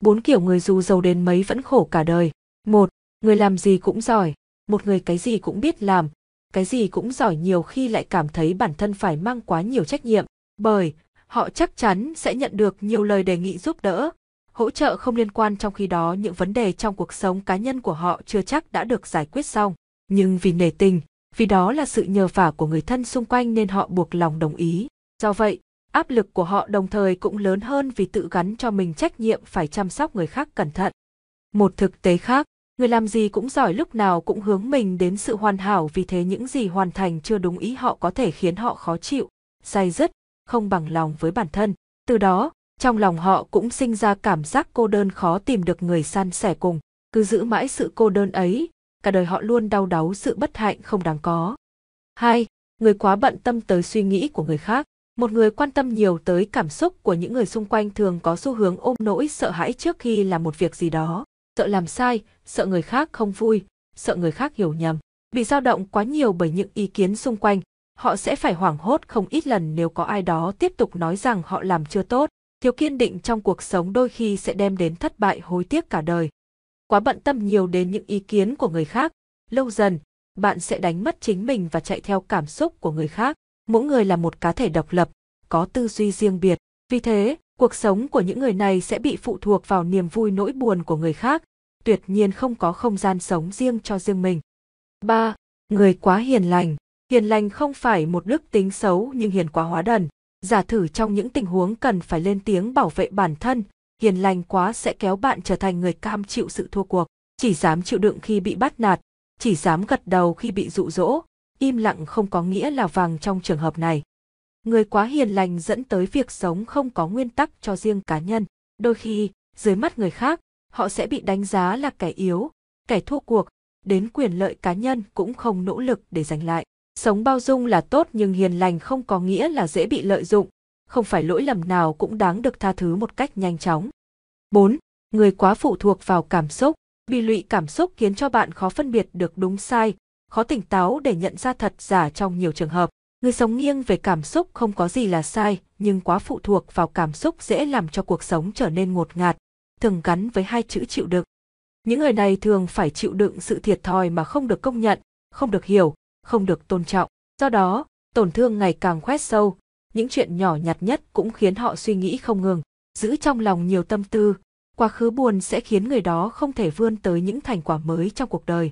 Bốn kiểu người dù giàu đến mấy vẫn khổ cả đời. Một, người làm gì cũng giỏi, một người cái gì cũng biết làm, cái gì cũng giỏi nhiều khi lại cảm thấy bản thân phải mang quá nhiều trách nhiệm, bởi họ chắc chắn sẽ nhận được nhiều lời đề nghị giúp đỡ, hỗ trợ không liên quan trong khi đó những vấn đề trong cuộc sống cá nhân của họ chưa chắc đã được giải quyết xong. Nhưng vì nể tình, vì đó là sự nhờ vả của người thân xung quanh nên họ buộc lòng đồng ý. Do vậy, áp lực của họ đồng thời cũng lớn hơn vì tự gắn cho mình trách nhiệm phải chăm sóc người khác cẩn thận. Một thực tế khác, người làm gì cũng giỏi lúc nào cũng hướng mình đến sự hoàn hảo vì thế những gì hoàn thành chưa đúng ý họ có thể khiến họ khó chịu, say dứt, không bằng lòng với bản thân. Từ đó, trong lòng họ cũng sinh ra cảm giác cô đơn khó tìm được người san sẻ cùng. Cứ giữ mãi sự cô đơn ấy, cả đời họ luôn đau đáu sự bất hạnh không đáng có. 2. Người quá bận tâm tới suy nghĩ của người khác. Một người quan tâm nhiều tới cảm xúc của những người xung quanh thường có xu hướng ôm nỗi sợ hãi trước khi làm một việc gì đó, sợ làm sai, sợ người khác không vui, sợ người khác hiểu nhầm. Bị dao động quá nhiều bởi những ý kiến xung quanh, họ sẽ phải hoảng hốt không ít lần nếu có ai đó tiếp tục nói rằng họ làm chưa tốt. Thiếu kiên định trong cuộc sống đôi khi sẽ đem đến thất bại hối tiếc cả đời. Quá bận tâm nhiều đến những ý kiến của người khác, lâu dần, bạn sẽ đánh mất chính mình và chạy theo cảm xúc của người khác. Mỗi người là một cá thể độc lập, có tư duy riêng biệt. Vì thế, cuộc sống của những người này sẽ bị phụ thuộc vào niềm vui nỗi buồn của người khác, tuyệt nhiên không có không gian sống riêng cho riêng mình. 3. Người quá hiền lành. Hiền lành không phải một đức tính xấu nhưng hiền quá hóa đần. Giả thử trong những tình huống cần phải lên tiếng bảo vệ bản thân, hiền lành quá sẽ kéo bạn trở thành người cam chịu sự thua cuộc, chỉ dám chịu đựng khi bị bắt nạt, chỉ dám gật đầu khi bị dụ dỗ, im lặng không có nghĩa là vàng trong trường hợp này. Người quá hiền lành dẫn tới việc sống không có nguyên tắc cho riêng cá nhân, đôi khi, dưới mắt người khác, họ sẽ bị đánh giá là kẻ yếu, kẻ thua cuộc, đến quyền lợi cá nhân cũng không nỗ lực để giành lại. Sống bao dung là tốt nhưng hiền lành không có nghĩa là dễ bị lợi dụng, không phải lỗi lầm nào cũng đáng được tha thứ một cách nhanh chóng. 4. Người quá phụ thuộc vào cảm xúc, bị lụy cảm xúc khiến cho bạn khó phân biệt được đúng sai, khó tỉnh táo để nhận ra thật giả trong nhiều trường hợp. Người sống nghiêng về cảm xúc không có gì là sai, nhưng quá phụ thuộc vào cảm xúc dễ làm cho cuộc sống trở nên ngột ngạt, thường gắn với hai chữ chịu đựng. Những người này thường phải chịu đựng sự thiệt thòi mà không được công nhận, không được hiểu, không được tôn trọng. Do đó, tổn thương ngày càng khoét sâu, những chuyện nhỏ nhặt nhất cũng khiến họ suy nghĩ không ngừng, giữ trong lòng nhiều tâm tư, quá khứ buồn sẽ khiến người đó không thể vươn tới những thành quả mới trong cuộc đời.